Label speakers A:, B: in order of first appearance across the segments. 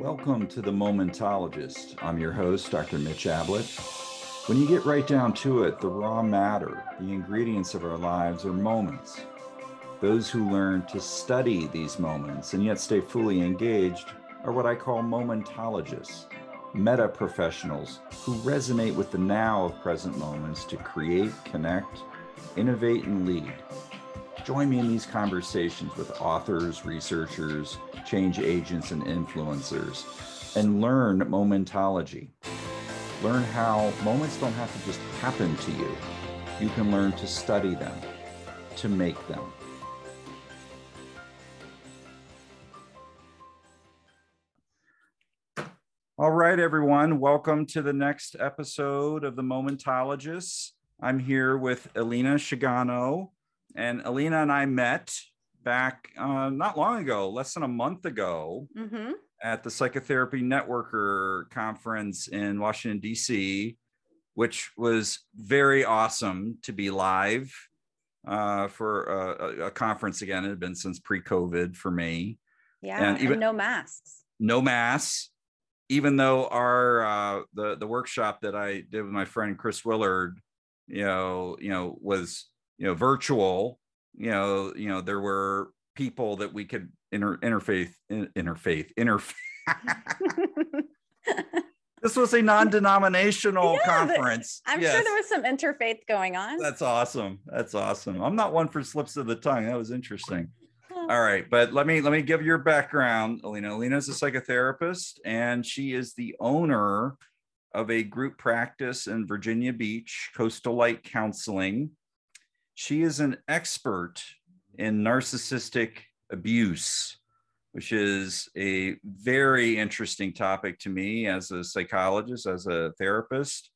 A: Welcome to The Momentologist. I'm your host, Dr. Mitch Ablett. When you get right down to it, the raw matter, the ingredients of our lives are moments. Those who learn to study these moments and yet stay fully engaged are what I call momentologists, meta professionals who resonate with the now of present moments to create, connect, innovate, and lead. Join me in these conversations with authors, researchers, change agents, and influencers, and learn momentology. Learn how moments don't have to just happen to you. You can learn to study them, to make them. All right, everyone. Welcome to the next episode of The Momentologists. I'm here with Elena Shigano, and Elena and I met back uh, not long ago, less than a month ago, mm-hmm. at the Psychotherapy Networker conference in Washington, D.C., which was very awesome to be live uh, for a, a, conference again. It had been since pre COVID for me.
B: Yeah, and, even, and no masks.
A: No masks. Even though our uh, the the workshop that I did with my friend Chris Willard, you know, you know, was you know virtual you know you know there were people that we could inter interfaith in, interfaith interfaith this was a non-denominational yeah, conference.
B: I'm yes. sure there was some interfaith going on.
A: That's awesome. That's awesome. I'm not one for slips of the tongue. That was interesting. All right but let me let me give your background alena. Alena is a psychotherapist and she is the owner of a group practice in virginia beach coastal light counseling she is an expert in narcissistic abuse, which is a very interesting topic to me as a psychologist, as a therapist,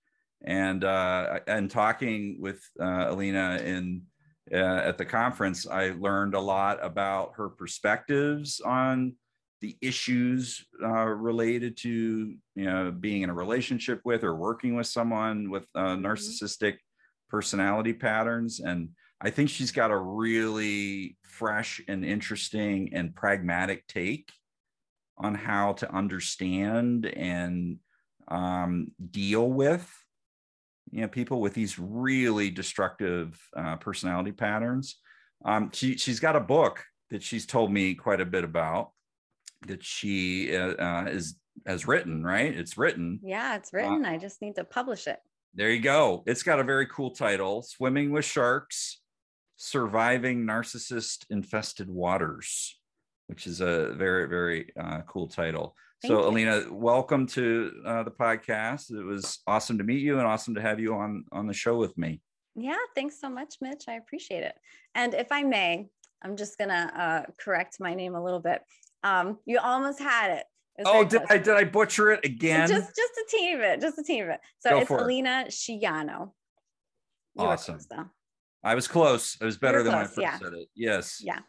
A: and uh, and talking with uh, Alena in uh, at the conference, I learned a lot about her perspectives on the issues uh, related to you know being in a relationship with or working with someone with uh, mm-hmm. narcissistic personality patterns. And I think she's got a really fresh and interesting and pragmatic take on how to understand and um, deal with you know people with these really destructive uh, personality patterns. Um, she, she's got a book that she's told me quite a bit about that she uh, uh is has written right? It's written.
B: Yeah it's written. Uh, i just need to publish it
A: there you go. It's got a very cool title Swimming with Sharks Surviving Narcissist Infested Waters, which is a very, very uh, cool title. Thank so, you. Alena, welcome to uh, the podcast. It was awesome to meet you and awesome to have you on, on the show with me.
B: Yeah, thanks so much, Mitch. I appreciate it. And if I may, I'm just going to uh, correct my name a little bit. Um, you almost had it.
A: Oh, did I did I butcher it again?
B: Just just a teeny bit, just a teeny bit. So Go it's Alena Scigliano.
A: You awesome. Close, I was close. I was better than close, when I first
B: yeah.
A: said it. Yes.
B: Yeah.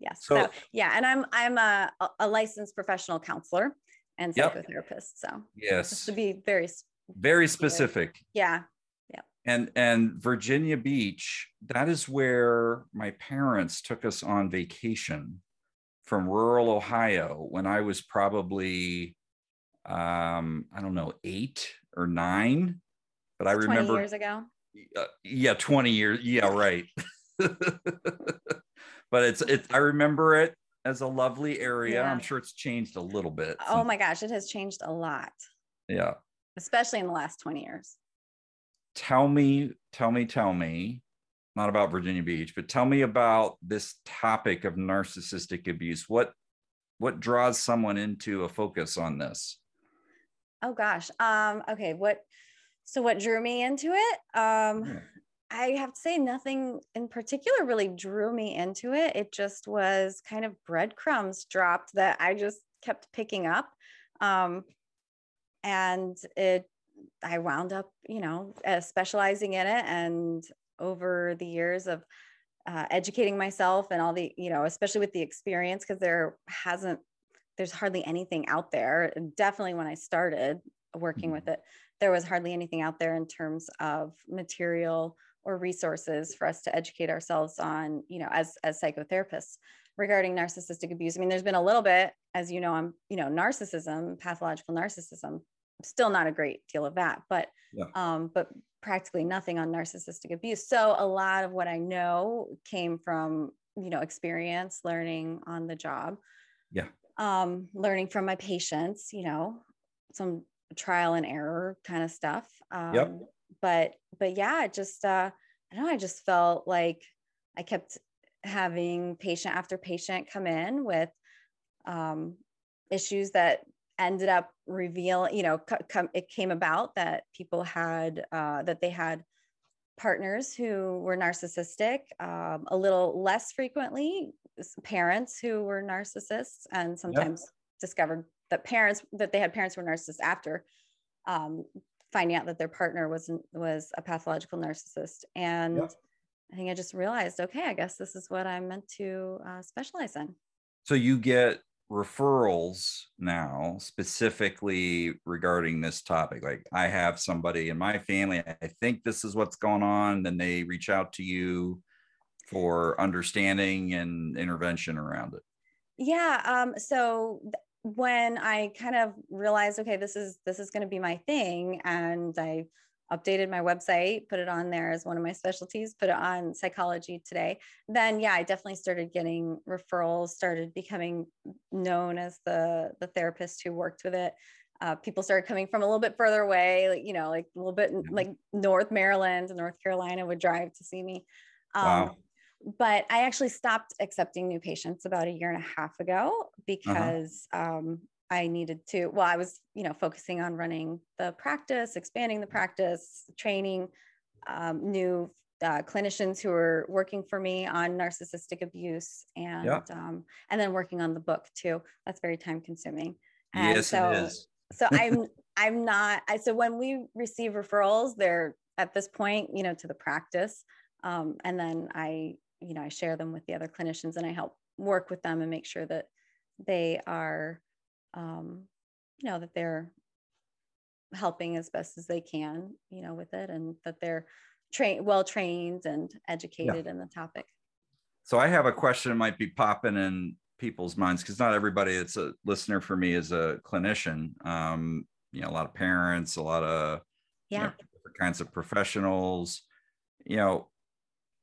B: Yes. So, so, yeah, and I'm I'm a, a licensed professional counselor and psychotherapist. Yep. So
A: yes,
B: just to be very
A: very specific.
B: Yeah. Yeah.
A: And and Virginia Beach, that is where my parents took us on vacation from rural Ohio when I was probably, um, I don't know, eight or nine. But I remember 20
B: years ago.
A: Uh, yeah, 20 years. Yeah, right. but it's it's I remember it as a lovely area. Yeah. I'm sure it's changed a little bit.
B: Oh my gosh, it has changed a lot.
A: Yeah.
B: Especially in the last 20 years.
A: Tell me, tell me, tell me not about Virginia Beach, but tell me about this topic of narcissistic abuse. What what draws someone into a focus on this?
B: Oh gosh. Um, okay, what so what drew me into it? Um yeah. I have to say nothing in particular really drew me into it. It just was kind of breadcrumbs dropped that I just kept picking up. Um, and it I wound up, you know, uh, specializing in it and over the years of uh, educating myself and all the, you know, especially with the experience, because there hasn't, there's hardly anything out there. Definitely when I started working mm-hmm. with it, there was hardly anything out there in terms of material or resources for us to educate ourselves on, you know, as as psychotherapists. regarding narcissistic abuse. I mean, there's been a little bit, as you know, I'm, you know, narcissism, pathological narcissism, still not a great deal of that, but, yeah. um, but practically nothing on narcissistic abuse. So a lot of what I know came from, you know, experience, learning on the job.
A: Yeah.
B: Um, learning from my patients, you know, some trial and error kind of stuff. Um, yep. But, but yeah, just, uh, I don't know, I just felt like I kept having patient after patient come in with um, issues that ended up reveal you know come, it came about that people had uh, that they had partners who were narcissistic um, a little less frequently parents who were narcissists and sometimes discovered that parents that they had parents who were narcissists after um, finding out that their partner was was a pathological narcissist. And i think i just realized okay i guess this is what i'm meant to uh, specialize in.
A: So you get referrals now specifically regarding this topic like i have somebody in my family i think this is what's going on then they reach out to you for understanding and intervention around it.
B: Yeah um, so when i kind of realized okay this is this is going to be my thing and i updated my website, put it on there as one of my specialties, put it on psychology today, then yeah, I definitely started getting referrals, started becoming known as the the therapist who worked with it. Uh, people started coming from a little bit further away, like you know, like a little bit like North Maryland, and North Carolina would drive to see me. Um, wow. But I actually stopped accepting new patients about a year and a half ago uh-huh. because uh-huh. um, I needed to, well, I was, you know, focusing on running the practice, expanding the practice, training um, new uh, clinicians who were working for me on narcissistic abuse and yeah. um, and then working on the book too. That's very time consuming. And
A: yes, so, it is.
B: so I'm I'm not. I, so when we receive referrals, they're at this point, you know, to the practice, um, and then I, you know, I share them with the other clinicians and I help work with them and make sure that they are um, you know, that they're helping as best as they can, you know, with it and that they're trained, well trained and educated yeah. in the topic.
A: So I have a question that might be popping in people's minds because not everybody that's a listener for me is a clinician. Um, you know, a lot of parents, a lot of
B: yeah, you know,
A: different kinds of professionals. You know,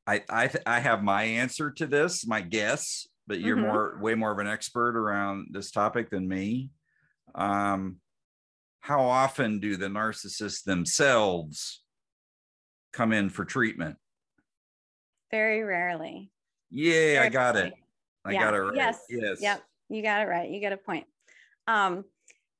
A: I I th- I have my answer to this, my guess, but you're mm-hmm. more way more of an expert around this topic than me. Um how often do the narcissists themselves come in for treatment?
B: Very rarely.
A: Yeah very i got rarely. it i yeah. got it right.
B: Yes. Yes. Yep. You got it right. You got a point. Um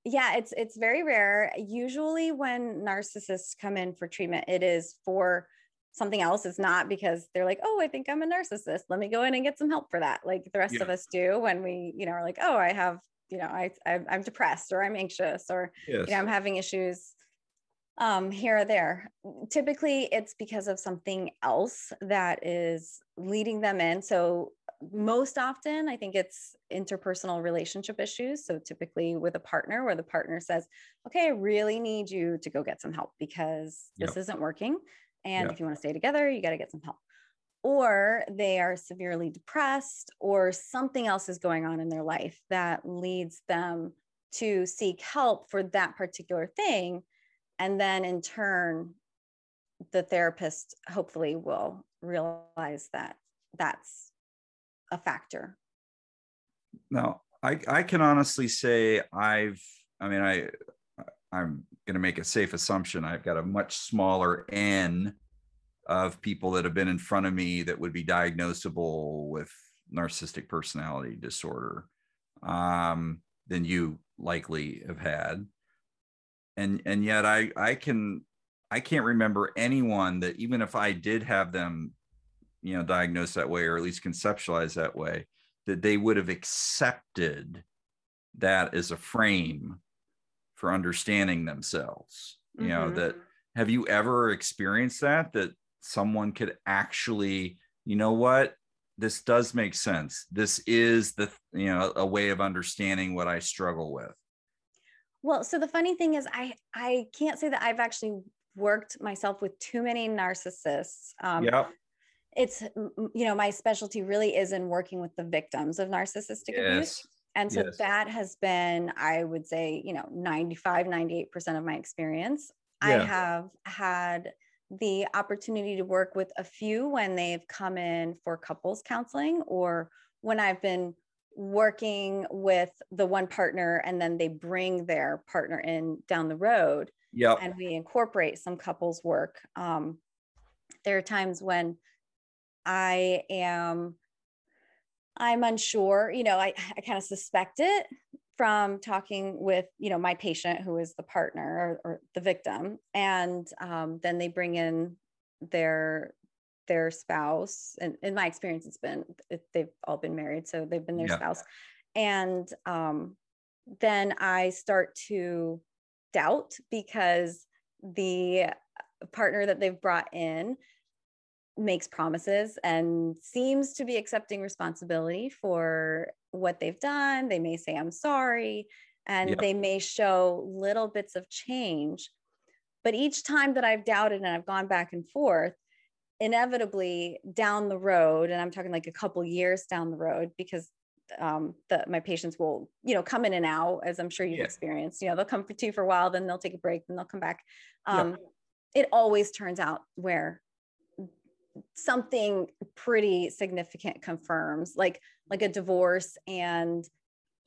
B: yeah it's it's very rare. Usually when narcissists come in for treatment it is for something else is not because they're like oh i think i'm a narcissist let me go in and get some help for that like the rest yeah. of us do when we you know are like oh i have you know i, I am depressed or i'm anxious or yes. you know i'm having issues um here or there typically it's because of something else that is leading them in so most often i think it's interpersonal relationship issues so typically with a partner where the partner says okay i really need you to go get some help because yep. this isn't working and yeah. if you want to stay together, you got to get some help. Or they are severely depressed, or something else is going on in their life that leads them to seek help for that particular thing. And then in turn, the therapist hopefully will realize that that's a factor.
A: Now, I, I can honestly say I've, I mean, I, I'm going to make a safe assumption. I've got a much smaller N of people that have been in front of me that would be diagnosable with narcissistic personality disorder um, than you likely have had. And and yet I I can I can't remember anyone that even if I did have them, you know, diagnosed that way or at least conceptualized that way, that they would have accepted that as a frame for understanding themselves you mm-hmm. know that have you ever experienced that that someone could actually you know what this does make sense this is the you know a way of understanding what i struggle with
B: well so the funny thing is i i can't say that i've actually worked myself with too many narcissists um,
A: yep.
B: it's you know my specialty really is in working with the victims of narcissistic yes. abuse and so yes. that has been i would say you know 95 98% of my experience yeah. i have had the opportunity to work with a few when they've come in for couples counseling or when i've been working with the one partner and then they bring their partner in down the road
A: yeah
B: and we incorporate some couples work um, there are times when I am I'm unsure, you know, I, I kind of suspect it from talking with, you know, my patient who is the partner or, or the victim. And um, then they bring in their their spouse. And in my experience, it's been they've all been married, so they've been their yeah. spouse. And um, then I start to doubt because the partner that they've brought in makes promises and seems to be accepting responsibility for what they've done. They may say, I'm sorry, and they may show little bits of change. But each time that I've doubted and I've gone back and forth, inevitably down the road, and I'm talking like a couple years down the road, because um, the, my patients will, you know, come in and out, as I'm sure you've yeah. experienced. You know, they'll come for two for a while, then they'll take a break, then they'll come back. Um. It always turns out where something pretty significant confirms like like a divorce and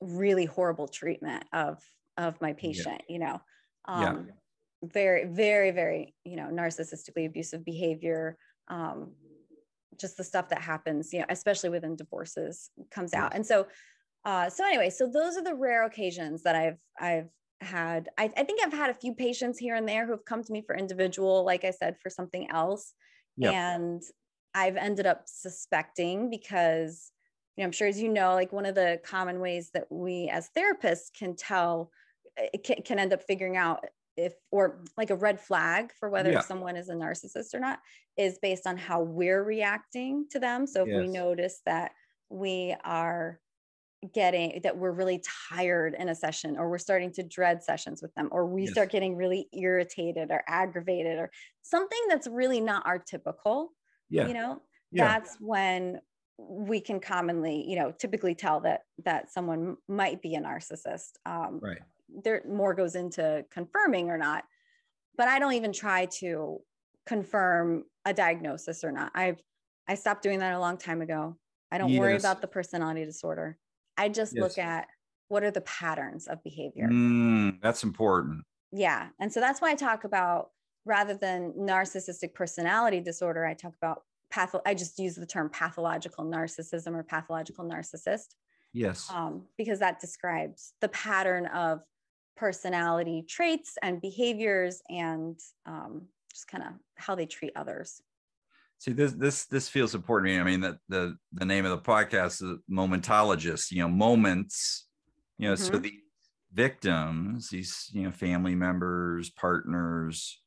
B: really horrible treatment of of my patient yeah. you know um yeah. very very very you know narcissistically abusive behavior um just the stuff that happens you know especially within divorces comes out and so uh so anyway so those are the rare occasions that i've i've had I, I think i've had a few patients here and there who have come to me for individual like i said for something else Yep. And I've ended up suspecting because, you know, I'm sure as you know, like one of the common ways that we as therapists can tell, it eh, can, can end up figuring out if, or like a red flag for whether yeah. someone is a narcissist or not, is based on how we're reacting to them. So if yes. we notice that we are getting that we're really tired in a session or we're starting to dread sessions with them or we yes. start getting really irritated or aggravated or something that's really not our typical yeah. you know yeah. that's when we can commonly you know typically tell that that someone might be a narcissist um
A: right
B: there more goes into confirming or not but i don't even try to confirm a diagnosis or not i've i stopped doing that a long time ago i don't yes. worry about the personality disorder I just yes. look at what are the patterns of behavior.
A: Mm, that's important.
B: Yeah. And so that's why I talk about rather than narcissistic personality disorder, I talk about patho I just use the term pathological narcissism or pathological narcissist.
A: Yes.
B: Um, because that describes the pattern of personality traits and behaviors and um, just kind of how they treat others.
A: See, this this this feels important to me. I mean, that the the name of the podcast is momentologist. You know, moments. You know, mm-hmm. so the victims, these you know family members, partners,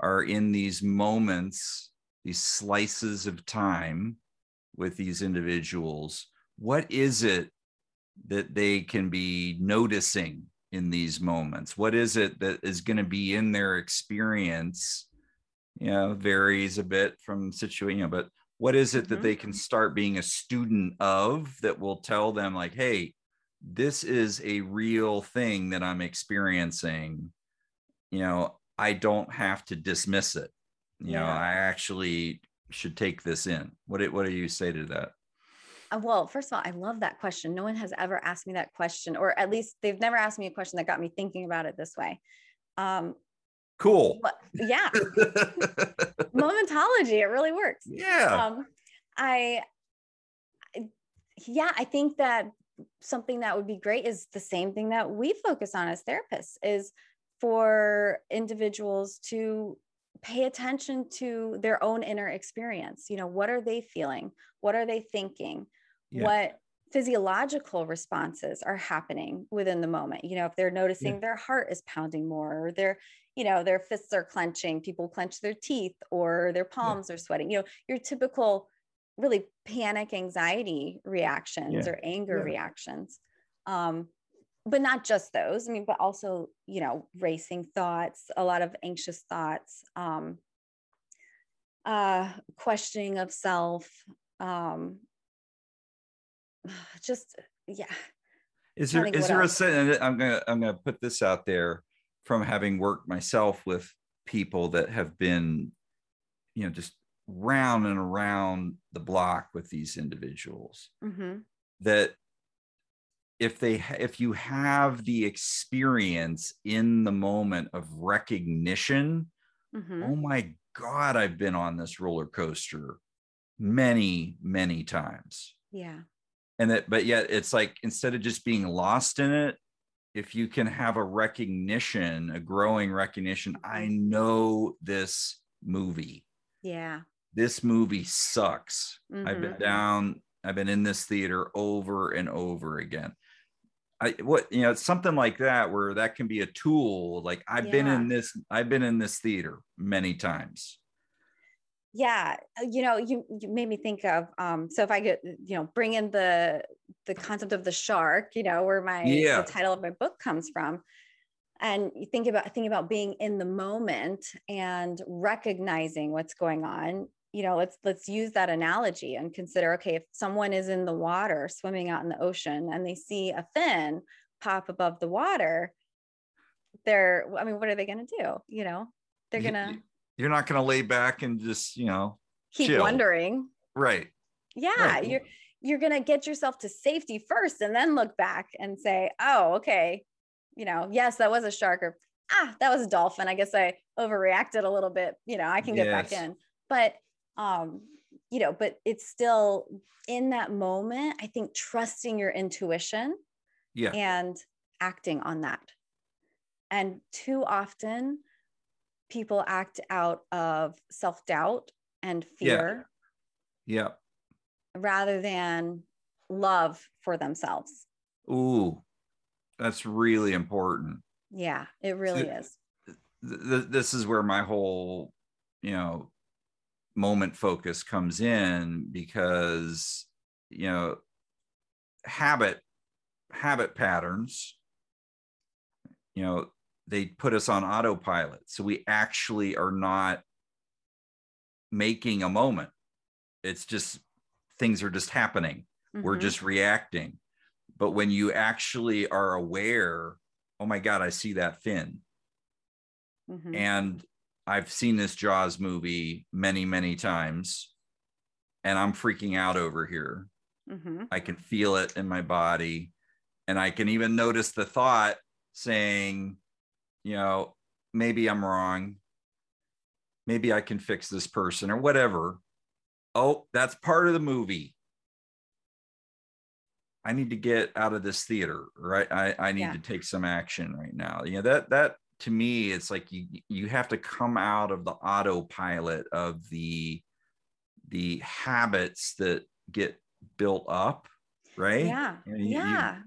A: are in these moments, these slices of time with these individuals. What is it that they can be noticing in these moments? What is it that is going to be in their experience? You know varies a bit from situation you know, but what is it mm-hmm. that they can start being a student of that will tell them like hey this is a real thing that i'm experiencing. You know i don't have to dismiss it. You yeah. know i actually should take this in. What what do you say to that?
B: Uh, well first of all i love that question. No one has ever asked me that question or at least they've never asked me a question that got me thinking about it this way. Um,
A: cool.
B: But, yeah. Momentology it really works.
A: Yeah.
B: Um, i yeah i think that something that would be great is the same thing that we focus on as therapists is for individuals to pay attention to their own inner experience. You know what are they feeling? What are they thinking? Yeah. what physiological responses are happening within the moment you know if they're noticing yeah. their heart is pounding more or their you know their fists are clenching people clench their teeth or their palms yeah. are sweating you know your typical really panic anxiety reactions yeah. or anger reactions um but not just those i mean but also you know racing thoughts a lot of anxious thoughts um uh questioning of self um just yeah
A: is there is there else. a sense i'm gonna i'm gonna put this out there from having worked myself with people that have been you know just round and around the block with these individuals mm-hmm. that if they if you have the experience in the moment of recognition mm-hmm. oh my god i've been on this roller coaster many many times
B: yeah
A: and that but yet it's like instead of just being lost in it if you can have a recognition a growing recognition i know this movie
B: yeah
A: this movie sucks mm-hmm. i've been mm-hmm. down i've been in this theater over and over again I what you know something like that where that can be a tool like I've yeah. been in this I've been in this theater many times
B: yeah uh, you know you, you made me think of um so if i get you know bring in the the concept of the shark you know where my yeah. the title of my book comes from and you think about think about being in the moment and recognizing what's going on you know let's let's use that analogy and consider okay if someone is in the water swimming out in the ocean and they see a fin pop above the water they're i mean what are they going to do you know they're going to
A: you're not going to lay back and just you know
B: keep chill. wondering.
A: Right.
B: Yeah right. you're you're going to get yourself to safety first and then look back and say oh okay you know yes that was a shark or ah that was a dolphin. I guess i overreacted a little bit. You know i can get yes. back in. But um you know but it's still in that moment i think trusting your intuition
A: yeah.
B: and acting on that. And too often people act out of self doubt and fear.
A: Yeah. yeah.
B: Rather than love for themselves.
A: Ooh, that's really important.
B: Yeah, it really so, is.
A: Th- this is where my whole, you know, moment focus comes in because, you know, habit habit patterns you know they put us on autopilot. So we actually are not making a moment. It's just things are just happening. Mm-hmm. We're just reacting. But when you actually are aware, oh my God, I see that fin. Mm-hmm. And I've seen this Jaws movie many, many times, and I'm freaking out over here. Mm-hmm. I can feel it in my body. And I can even notice the thought saying, you know, maybe I'm wrong. Maybe I can fix this person or whatever. Oh, that's part of the movie. I need to get out of this theater, right? I, I need yeah. to take some action right now. You know, that that to me, it's like you you have to come out of the autopilot of the the habits that get built up, right?
B: Yeah. You, yeah.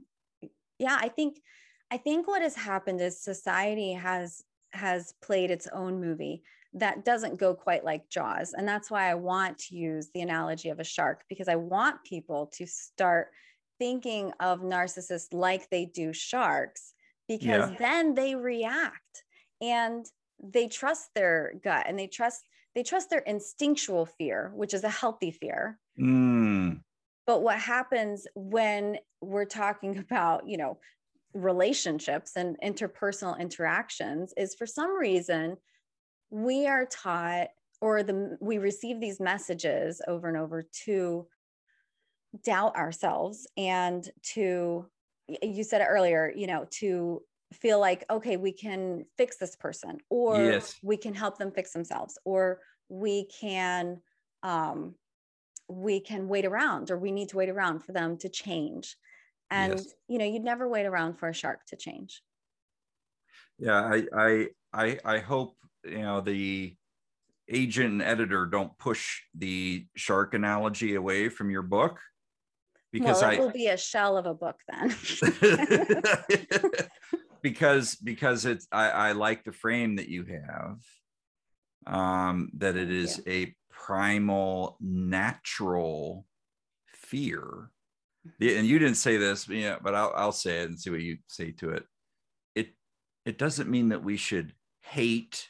B: You, yeah. I think I think what has happened is society has has played its own movie that doesn't go quite like Jaws. And that's why I want to use the analogy of a shark because I want people to start thinking of narcissists like they do sharks because yeah. then they react and they trust their gut and they trust they trust their instinctual fear, which is a healthy fear. Mm. But what happens when we're talking about, you know, relationships and interpersonal interactions is for some reason we are taught or the we receive these messages over and over to doubt ourselves and to you said it earlier you know to feel like okay we can fix this person or yes. we can help them fix themselves or we can um we can wait around or we need to wait around for them to change and yes. you know you'd never wait around for a shark to change.
A: Yeah I, I i i hope you know the agent and editor don't push the shark analogy away from your book
B: because well, it I, will be a shell of a book then.
A: Because because it's I, I like the frame that you have um that it is a primal natural fear and you didn't say this, yeah, but I'll, I'll say it and see what you say to it. It it doesn't mean that we should hate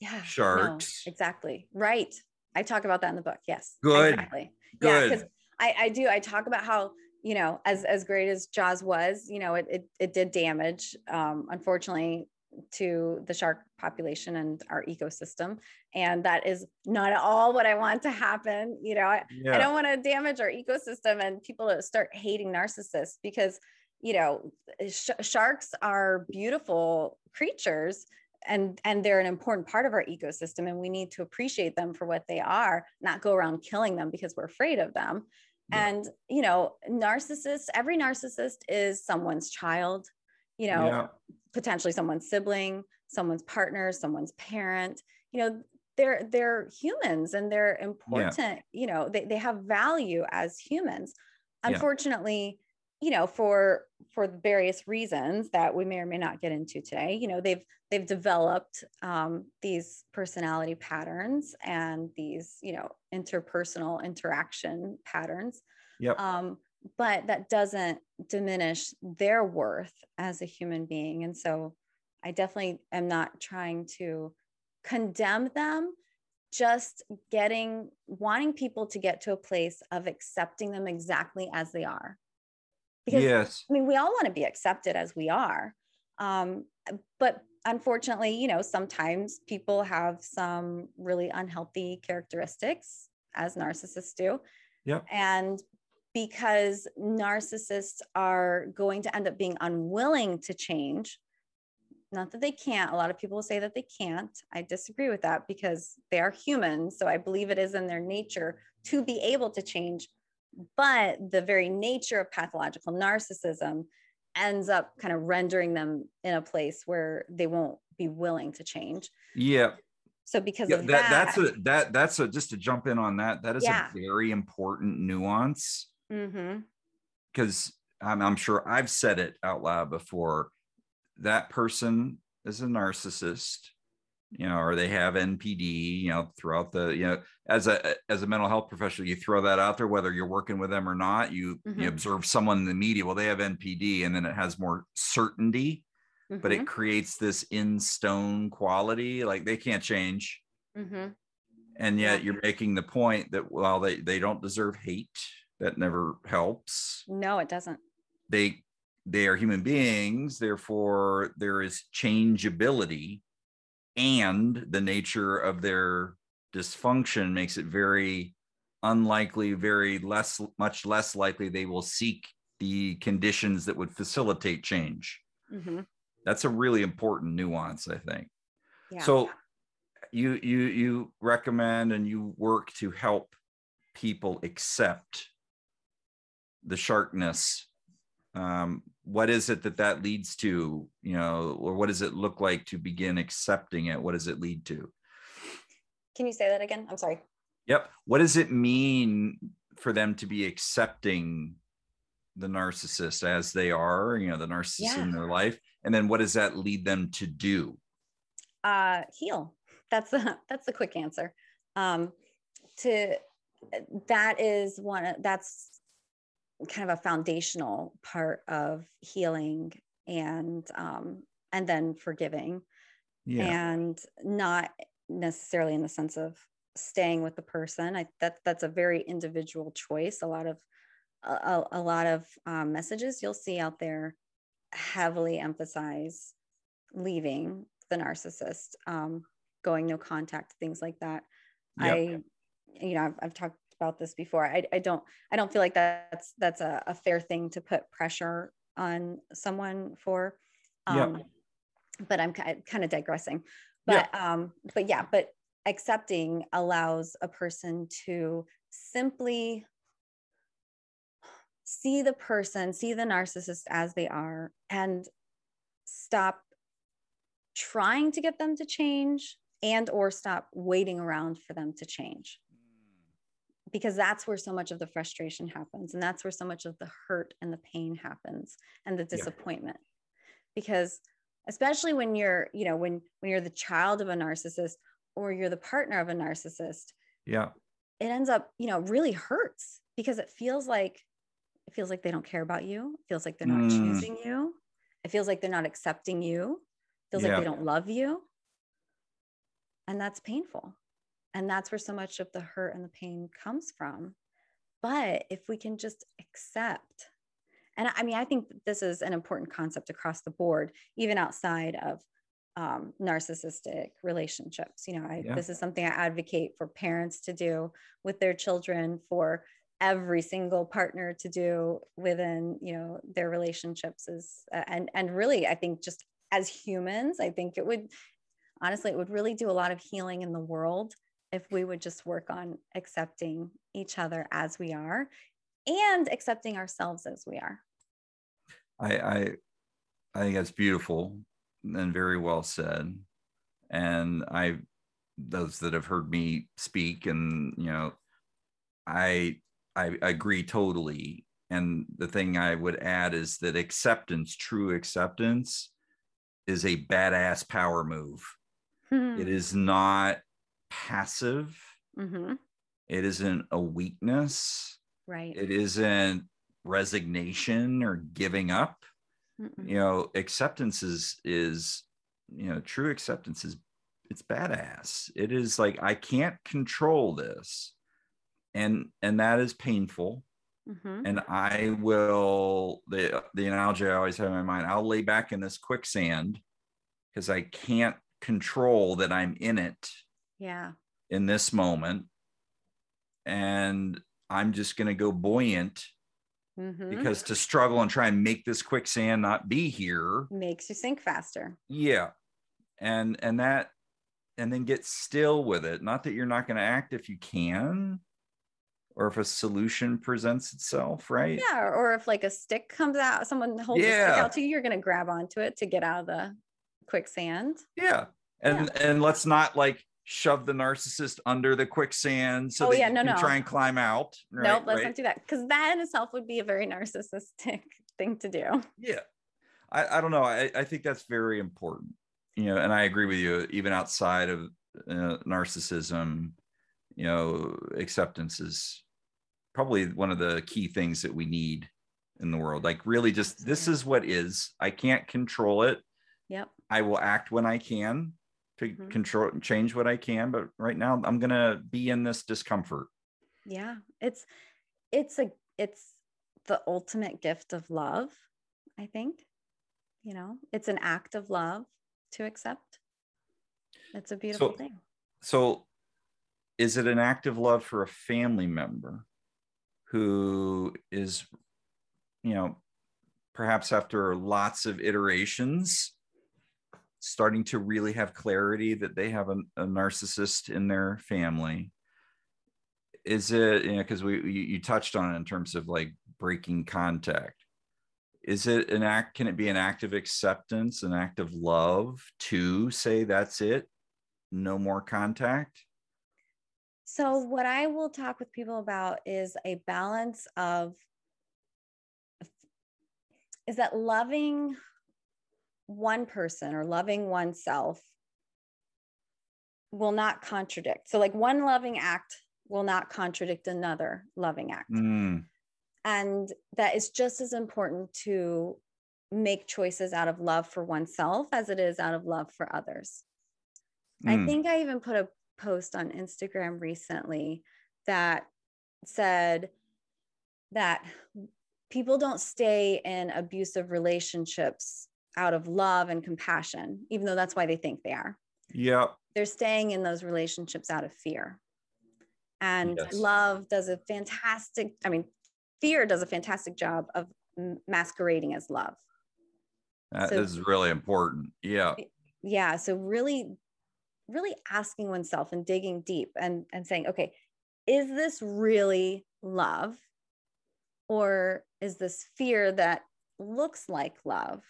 B: yeah,
A: sharks.
B: No, exactly. Right. I talk about that in the book. Yes.
A: Good. Exactly.
B: Good. Yeah, because I, I do. I talk about how you know, as as great as Jaws was, you know, it it, it did damage. Um, unfortunately, to the shark population and our ecosystem. And that is not at all what i want to happen. You know i, yeah. I don't want to damage our ecosystem and people to start hating narcissists because you know sh- sharks are beautiful creatures and and they're an important part of our ecosystem and we need to appreciate them for what they are not go around killing them because we're afraid of them. Yeah. and you know narcissists every narcissist is someone's child you know. Yeah potentially someone's sibling, someone's partner, someone's parent. You know, they're they're humans and they're important. Yeah. You know, they, they have value as humans. Unfortunately, yeah. you know, for for various reasons that we may or may not get into today, you know, they've they've developed um, these personality patterns and these, you know, interpersonal interaction patterns.
A: Yep. Um,
B: but that doesn't diminish their worth as a human being. And so I definitely am not trying to condemn them, just getting, wanting people to get to a place of accepting them exactly as they are.
A: Because yes.
B: I mean, we all want to be accepted as we are. Um, but unfortunately, you know, sometimes people have some really unhealthy characteristics, as narcissists do.
A: Yeah.
B: And because narcissists are going to end up being unwilling to change. Not that they can't. A lot of people say that they can't. I disagree with that because they are humans. So I believe it is in their nature to be able to change. But the very nature of pathological narcissism ends up kind of rendering them in a place where they won't be willing to change.
A: Yeah.
B: So because yeah, of that,
A: that, that's a that that's a just to jump in on that. That is yeah. a very important nuance. Because mm-hmm. I'm, I'm sure I've said it out loud before. That person is a narcissist, you know, or they have NPD, you know, throughout the, you know, as a as a mental health professional, you throw that out there, whether you're working with them or not. You mm-hmm. you observe someone in the media, well, they have NPD, and then it has more certainty, mm-hmm. but it mm-hmm. creates this in stone quality, like they can't change.
B: Mm-hmm.
A: And yet you're making the point that while they, they don't deserve hate, that never helps
B: no it doesn't
A: they they are human beings therefore there is changeability and the nature of their dysfunction makes it very unlikely very less much less likely they will seek the conditions that would facilitate change
B: mm-hmm.
A: that's a really important nuance i think yeah. so you you you recommend and you work to help people accept the sharkness um, what is it that that leads to you know or what does it look like to begin accepting it? What does it lead to?
B: Can you say that again? I'm sorry.
A: Yep. What does it mean for them to be accepting the narcissist as they are you know the narcissist yeah. in their life? And then what does that lead them to do?
B: Uh heal. That's the that's the quick answer. Um to that is one that's kind of a foundational part of healing and um, and then forgiving yeah. and not necessarily in the sense of staying with the person i that that's a very individual choice a lot of a, a lot of um, messages you'll see out there heavily emphasize leaving the narcissist um, going no contact things like that yep. i you know I've, I've, talked about this before. I, I don't I don't feel like that's that's a, a fair thing to put pressure on someone for. Um, yeah. But I'm kind of digressing. But yeah. um, but yeah, but accepting allows a person to simply see the person, see the narcissist as they are, and stop trying to get them to change and or stop waiting around for them to change because that's where so much of the frustration happens and that's where so much of the hurt and the pain happens and the disappointment. Yeah. because especially when you're you know when when you're the child of a narcissist or you're the partner of a narcissist
A: yeah.
B: it ends up you know really hurts because it feels like it feels like they don't care about you. It feels like they're not mm. choosing you. It feels like they're not accepting you. It feels yeah. like they don't love you. And that's painful And that's where so much of the hurt and the pain comes from. But if we can just accept, and I mean, I think this is an important concept across the board, even outside of um, narcissistic relationships. You know, I, yeah. this is something I advocate for parents to do with their children, for every single partner to do within, you know, their relationships is, uh, and and really, I think just as humans, I think it would, honestly, it would really do a lot of healing in the world if we would just work on accepting each other as we are and accepting ourselves as we are.
A: I I, I think that's beautiful and very well said. And I, those that have heard me speak, and you know, I I agree totally. And the thing I would add is that acceptance, true acceptance, is a badass power move. Hmm. It is not passive. Mm-hmm. It isn't a weakness.
B: Right.
A: It isn't resignation or giving up. Mm-mm. you know acceptance is is you know true acceptance is it's badass it is like i can't control this and and that is painful mm-hmm. and i will the the analogy i always have in my mind i'll lay back in this quicksand because i can't control that i'm in it
B: yeah
A: in this moment and i'm just going to go buoyant Mm-hmm. Because to struggle and try and make this quicksand not be here
B: makes you sink faster.
A: Yeah. And and that and then get still with it. Not that you're not going to act if you can or if a solution presents itself, right?
B: Yeah, or if like a stick comes out, someone holds yeah. a stick out to you, you're going to grab onto it to get out of the quicksand.
A: Yeah. And yeah. and let's not like shove the narcissist under the quicksand so oh, yeah, no, no. try and climb out.
B: Right? Nope, let's right? not do that because that in itself would be a very narcissistic thing to do.
A: Yeah, I, I don't know. I, I think that's very important. You know, and I agree with you. Even outside of uh, narcissism, you know, acceptance is probably one of the key things that we need in the world. Like, really, just this is what is. I can't control it.
B: Yep.
A: I will act when I can to mm-hmm. control change what I can, but right now I'm gonna be in this discomfort.
B: Yeah, it's it's a it's the ultimate gift of love, I think. You know, it's an act of love to accept. It's a beautiful so, thing.
A: So is it an act of love for a family member who is, you know, perhaps after lots of iterations starting to really have clarity that they have a, a narcissist in their family. Is it you know because we you, you, touched on it in terms of like breaking contact. Is it an act can it be an act of acceptance an act of love to say that's it? No more contact?
B: So what i will talk with people about is a balance of is that loving one person or loving oneself will not contradict. So, like one loving act will not contradict another loving act. Mm. And that is just as important to make choices out of love for oneself as it is out of love for others. Mm. I think I even put a post on Instagram recently that said that people don't stay in abusive relationships out of love and compassion, even though that's why they think they are.
A: Yeah.
B: They're staying in those relationships out of fear. And yes. love does a fantastic, I mean, fear does a fantastic job of masquerading as love.
A: That so, is really important. Yeah.
B: Yeah. So really, really asking oneself and digging deep and, and saying, okay, is this really love? Or is this fear that looks like love?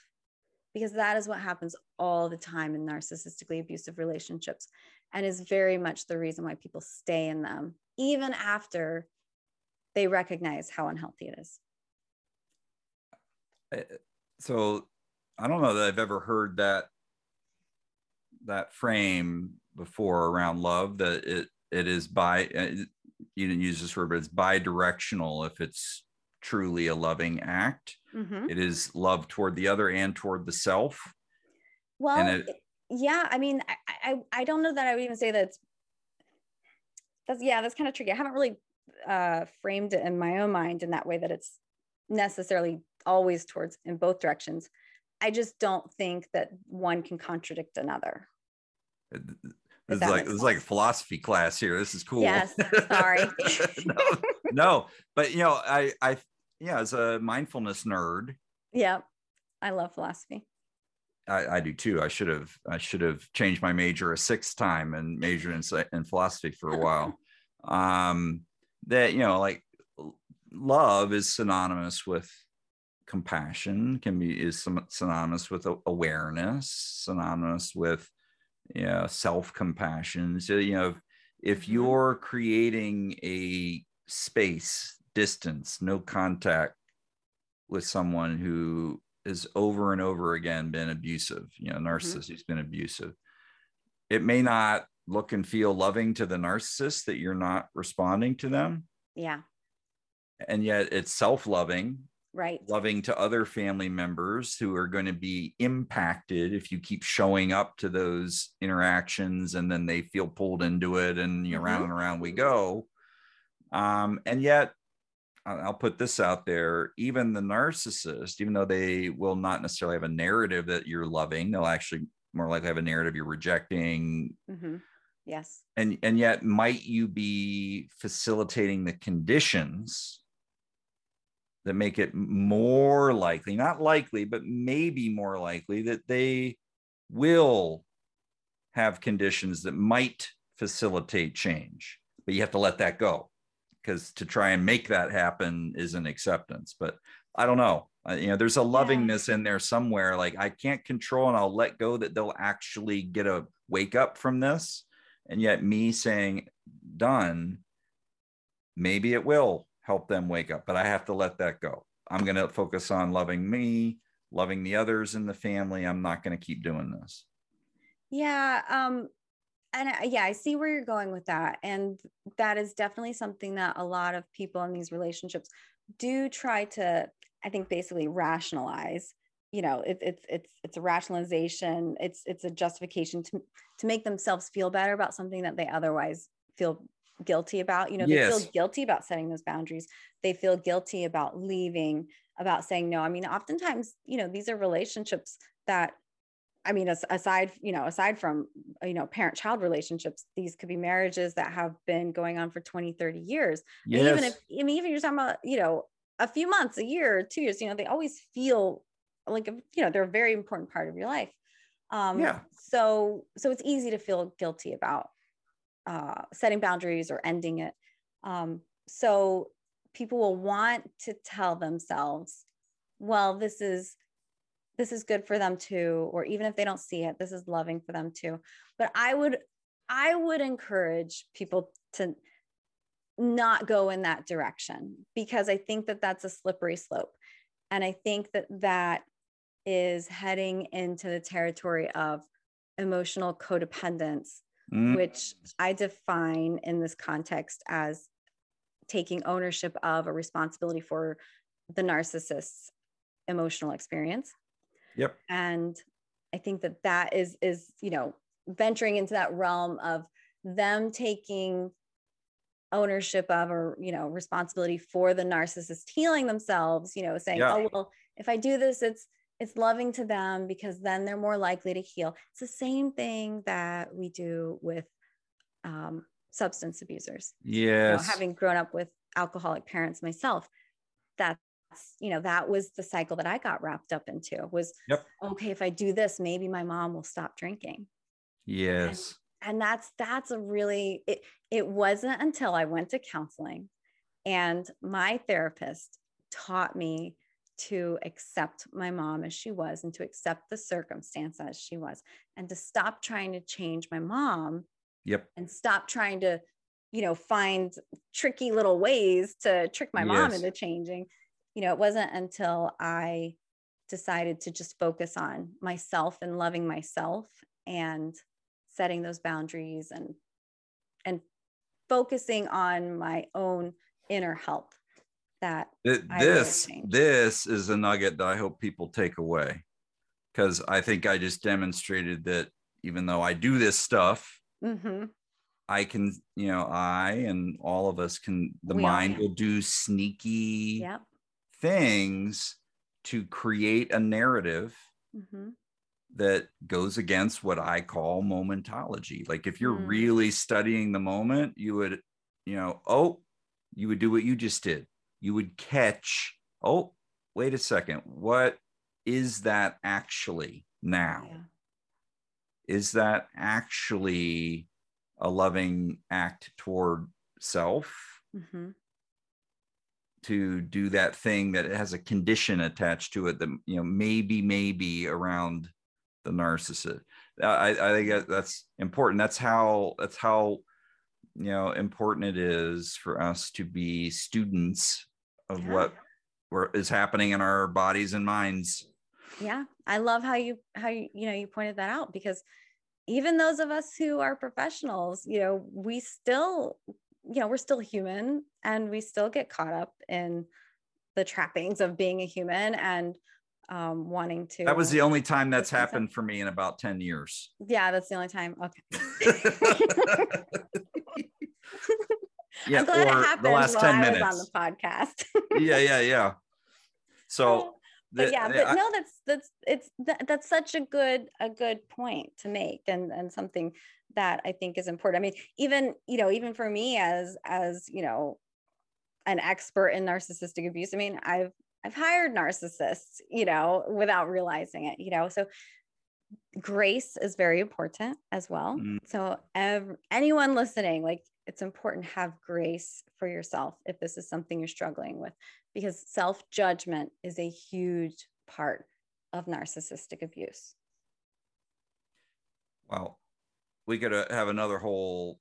B: Because that is what happens all the time in narcissistically abusive relationships and is very much the reason why people stay in them even after they recognize how unhealthy it is.
A: So i don't know that i've ever heard that that frame before around love that it it is by uh, you didn't use this word but it's bi-directional if it's truly a loving act. Mm-hmm. It is love toward the other and toward the self.
B: Well, it, yeah, I mean, I, I, I don't know that I would even say that that's yeah, that's kind of tricky. I haven't really uh, framed it in my own mind in that way that it's necessarily always towards in both directions. I just don't think that one can contradict another.
A: This is like this is like philosophy class here. This is cool.
B: Yes, sorry.
A: no, no, but you know, I I yeah, as a mindfulness nerd.
B: Yeah, I love philosophy.
A: I, I do too. I should have I should have changed my major a sixth time and majored in in philosophy for a while. um, that you know, like love is synonymous with compassion. Can be is synonymous with awareness. Synonymous with you know self compassion. So you know, if, if mm-hmm. you're creating a space, distance, no contact with someone who has over and over again been abusive, you know, mm-hmm. narcissist mm-hmm. who's been abusive. It may not look and feel loving to the narcissist that you're not responding to them.
B: Yeah.
A: And yet it's self loving,
B: right?
A: Loving to other family members who are going to be impacted if you keep showing up to those interactions and then they feel pulled into it and you know, mm-hmm. around and around we go. Um, and yet I'll put this out there even the narcissist, even though they will not necessarily have a narrative that you're loving, they'll actually more likely have a narrative you're rejecting.
B: Mm-hmm. Yes.
A: And and yet might you be facilitating the conditions that make it more likely, not likely, but maybe more likely that they will have conditions that might facilitate change. But you have to let that go because to try and make that happen is an acceptance. But I don't know. Uh, you know, there's a lovingness in there somewhere. Like I can't control and I'll let go that they'll actually get a wake up from this. And yet, me saying done, maybe it will help them wake up, but I have to let that go. I'm going to focus on loving me, loving the others in the family. I'm not going to keep doing this.
B: Yeah. Um, and I, yeah, I see where you're going with that. And that is definitely something that a lot of people in these relationships do try to, I think, basically rationalize. You know, it, it's it's it's a rationalization. It's it's a justification to to make themselves feel better about something that they otherwise feel guilty about. You know, they yes. feel guilty about setting those boundaries. They feel guilty about leaving, about saying no. I mean, oftentimes, you know, these are relationships that I mean, aside, you know, aside from, you know, parent child relationships, these could be marriages that have been going on for 20, 30 years. Yes. even if, I mean, even you're talking about, you know, a few months, a year, two years, you know, they always feel like, you know, they're a very important part of your life. Um, yeah. So, so it's easy to feel guilty about uh, setting boundaries or ending it. Um, so people will want to tell themselves, well, this is, this is good for them too or even if they don't see it this is loving for them too. But i would i would encourage people to not go in that direction because i think that that's a slippery slope. And i think that that is heading into the territory of emotional codependence mm. which i define in this context as taking ownership of a responsibility for the narcissist's emotional experience
A: Yep.
B: And I think that that is is you know venturing into that realm of them taking ownership of or you know responsibility for the narcissist healing themselves you know saying yeah. oh well if i do this it's it's loving to them because then they're more likely to heal it's the same thing that we do with um, substance abusers
A: yes
B: you know, having grown up with alcoholic parents myself that's you know that was the cycle that i got wrapped up into was
A: yep.
B: okay if i do this maybe my mom will stop drinking.
A: Yes.
B: and, and that's that's a really it, it wasn't until i went to counseling and my therapist taught me to accept my mom as she was and to accept the circumstance as she was and to stop trying to change my mom
A: yep.
B: and stop trying to you know find tricky little ways to trick my mom into changing you know, it wasn't until I decided to just focus on myself and loving myself and setting those boundaries and and focusing on my own inner health that
A: this this is a nugget that I hope people take away because I think I just demonstrated that even though I do this stuff,
B: mm-hmm.
A: I can, you know, I and all of us can, the
B: We
A: mind will do sneaky
B: Yep.
A: Things to create a narrative
B: hmm
A: that goes against what I call momentology. Like if you're
B: Mm.
A: really studying the moment, you would, you know, oh, you would do what you just did. You would catch, oh, wait a second, what is that actually now?
B: Yeah.
A: Is that actually a loving act toward self
B: hmm
A: to do that thing that has a condition attached to it that you know maybe maybe around the narcissist i i think that's important that's how that's how you know important it is for us to be students of
B: Yeah.
A: what where is happening in our bodies and minds
B: Yeah. I love how you how you you know you pointed that out because even those of us who are professionals, you know, we still you know, we're still human and we still get caught up in the trappings of being a human and um wanting to
A: that was the only time that's happened for me in about 10 years
B: Yeah, that's the only time. Okay.
A: yeah
B: I'm glad it
A: or
B: happened
A: the last 10 minutes
B: on the podcast.
A: yeah yeah yeah so
B: but
A: the-
B: yeah
A: the-
B: but no that's that's it's that, that's such a good a good point to make and and something that i think is important i mean even you know even for me as as you know an expert in narcissistic abuse i mean i've i've hired narcissists you know without realizing it you know so grace is very important as well
A: Mm.
B: so ev- anyone listening like it's important to have grace for yourself if this is something you're struggling with because self judgment is a huge part of narcissistic abuse.
A: Well, we could uh, have another whole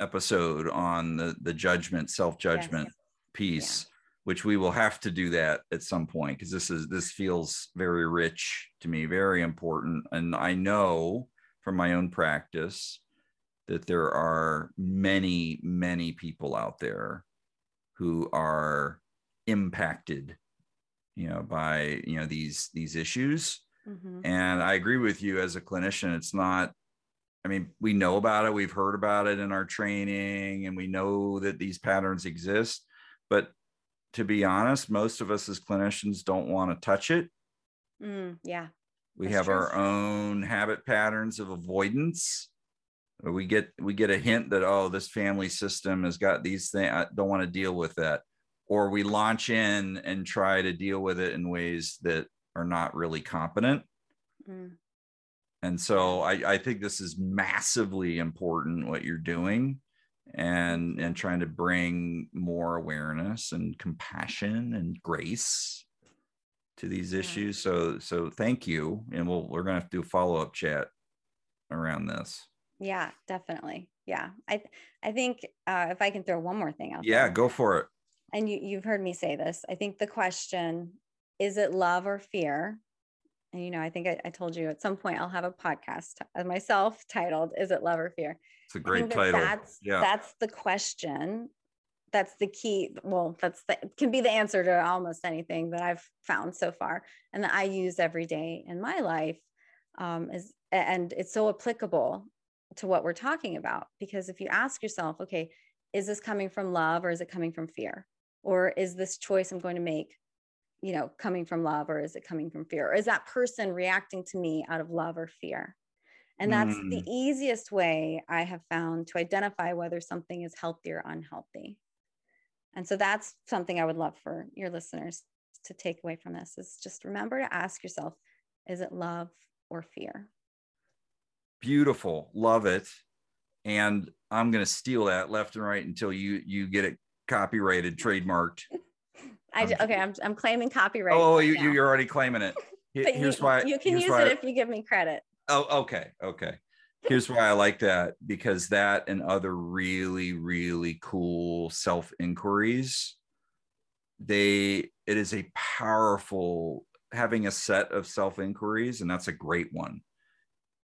A: episode on the the judgment, self judgment piece, which we will have to do that at some point because this is this feels very rich to me, very important, and I know from my own practice that there are many many people out there who are impacted you know by you know these these issues
B: Mhm.
A: and I agree with you as a clinician. It's not, I mean, we know about it, we've heard about it in our training, and we know that these patterns exist. But to be honest, most of us as clinicians don't want to touch it.
B: Mm, yeah.
A: We have
B: true.
A: our own habit patterns of avoidance. We get we get a hint that oh, this family system has got these things. I don't want to deal with that, or we launch in and try to deal with it in ways that are not really competent.
B: Mm,
A: And so I, I think this is massively important what you're doing and and trying to bring more awareness and compassion and grace to these
B: Yeah.
A: issues. So so thank you. And we'll we're gonna have to do a follow-up chat around this.
B: Yeah, definitely. Yeah. I I think uh, if I can throw one more thing out
A: Yeah,
B: there,
A: go for it.
B: and you you've heard me say this. I think the question is it love or fear? And you know, I think I, I told you at some point I'll have a podcast uh, myself titled "Is it love or fear?"
A: It's a great
B: that
A: title.
B: That's
A: Yeah.
B: that's the question. That's the key. Well, that's the can be the answer to almost anything that I've found so far, and that I use every day in my life. Um, is and it's so applicable to what we're talking about because if you ask yourself, okay, is this coming from love or is it coming from fear, or is this choice I'm going to make, you know, coming from love or is it coming from fear, or is that person reacting to me out of love or fear? And that's the
A: Mm.
B: easiest way I have found to identify whether something is healthy or unhealthy. And so that's something I would love for your listeners to take away from this is just remember to ask yourself, is it love or fear?
A: Beautiful. Love it. And I'm gonna steal that left and right until you you get it copyrighted, trademarked.
B: I
A: I'm-
B: okay, I'm, I'm claiming copyright.
A: Oh, oh,
B: right
A: you,
B: now.
A: you're already claiming it. Here's
B: you,
A: why
B: you can use it if you give me credit.
A: Oh, okay, okay. Here's why I like that because that and other really, really cool self inquiries, they it is a powerful having a set of self inquiries, and that's a great one.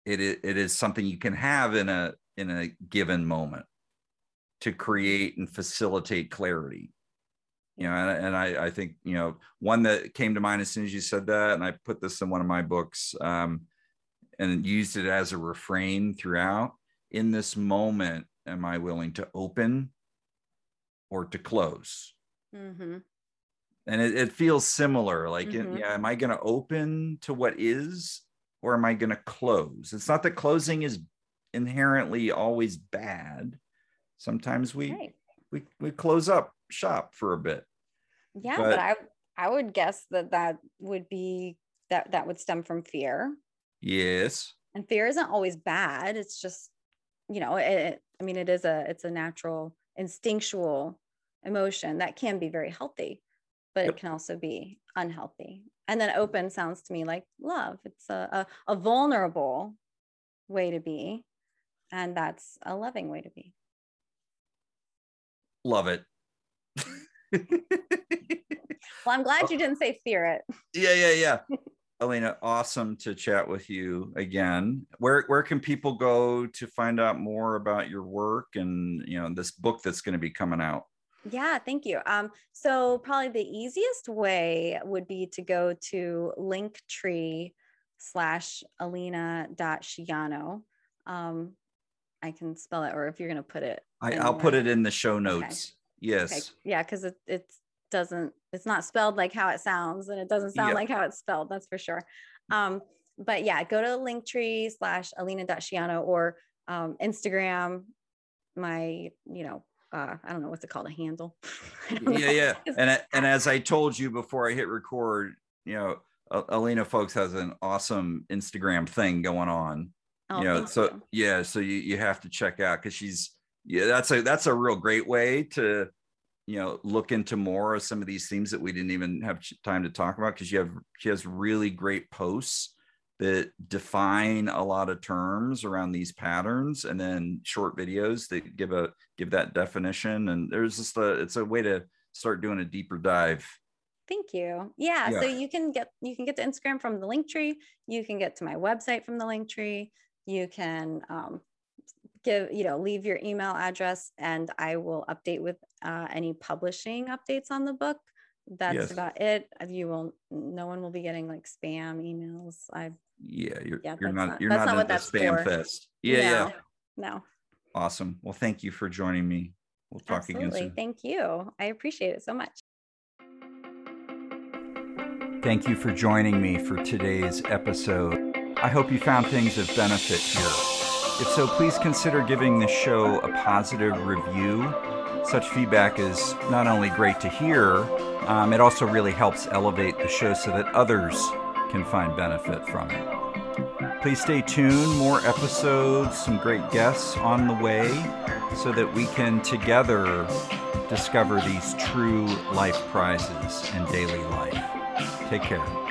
A: It is, it is something you can have in a in a given moment to create and facilitate clarity. You know, and, and I, I think you know one that came to mind as soon as you said that, and I put this in one of my books. Um, and used it as a refrain throughout in this moment am I willing to open or to close?
B: Mm-hmm.
A: And it, it feels similar. Like,
B: Mhm.
A: yeah, am I going to open to what is or am I going to close? It's not that closing is inherently always bad. Sometimes we
B: Right.
A: we we close up shop for a bit.
B: Yeah,
A: But-
B: but I I would guess that that would be that that would stem from fear.
A: Yes.
B: And fear isn't always bad. It's just, you know, it, it- I mean, it is a it's a natural instinctual emotion that can be very healthy, but
A: Yep.
B: it can also be unhealthy. And then open sounds to me like love. It's a, a, a vulnerable way to be. And that's a loving way to be.
A: Love it.
B: Well, I'm glad oh. you didn't say fear it.
A: yeah, yeah, yeah. Alena, awesome to chat with you again. Where where can people go to find out more about your work and you know this book that's going to be coming out?
B: Yeah, thank you. Um, so probably the easiest way would be to go to linktree slash alena dot scigliano. Um, I can spell it, or if you're gonna put it.
A: I, I'll put it in the show notes. Yes.
B: Okay, yeah, because it it doesn't it's not spelled like how it sounds, and it doesn't sound like how it's spelled. That's for sure. Um, but yeah, go to linktree slash alena dot scigliano or um, Instagram. My, you know, uh, I don't know what's it called, a handle.
A: Yeah,
B: know.
A: yeah. And I- and as I told you before I hit record, you know, Alena folks has an awesome Instagram thing going on.
B: Oh,
A: you know, so
B: you.
A: yeah, so you you have to check out because she's yeah, that's a that's a real great way to you know look into more of some of these themes that we didn't even have time to talk about because you have she has really great posts that define a lot of terms around these patterns and then short videos that give a give that definition and there's just a it's a way to start doing a deeper dive
B: Thank you. Yeah,
A: Yeah.
B: So you can get you can get to Instagram from the link tree. You can get to my website from the link tree. You can um, give you know leave your email address, and I will update with uh, any publishing updates on the book. That's
A: Yes.
B: about it. You will no one will be getting like spam emails. I
A: yeah you're
B: Yeah,
A: you're not,
B: not-
A: you're not,
B: not
A: the
B: that's
A: spam
B: for.
A: fest yeah yeah
B: no, no
A: awesome well thank you for joining me we'll talk again soon
B: Thank you. I appreciate it so much.
A: Thank you for joining me for today's episode. I hope you found things of benefit here. If so, please consider giving this show a positive review. Such feedback is not only great to hear, um, it also really helps elevate the show so that others can find benefit from it. Please stay tuned, more episodes, some great guests on the way, so that we can together discover these true life prizes in daily life. Take care.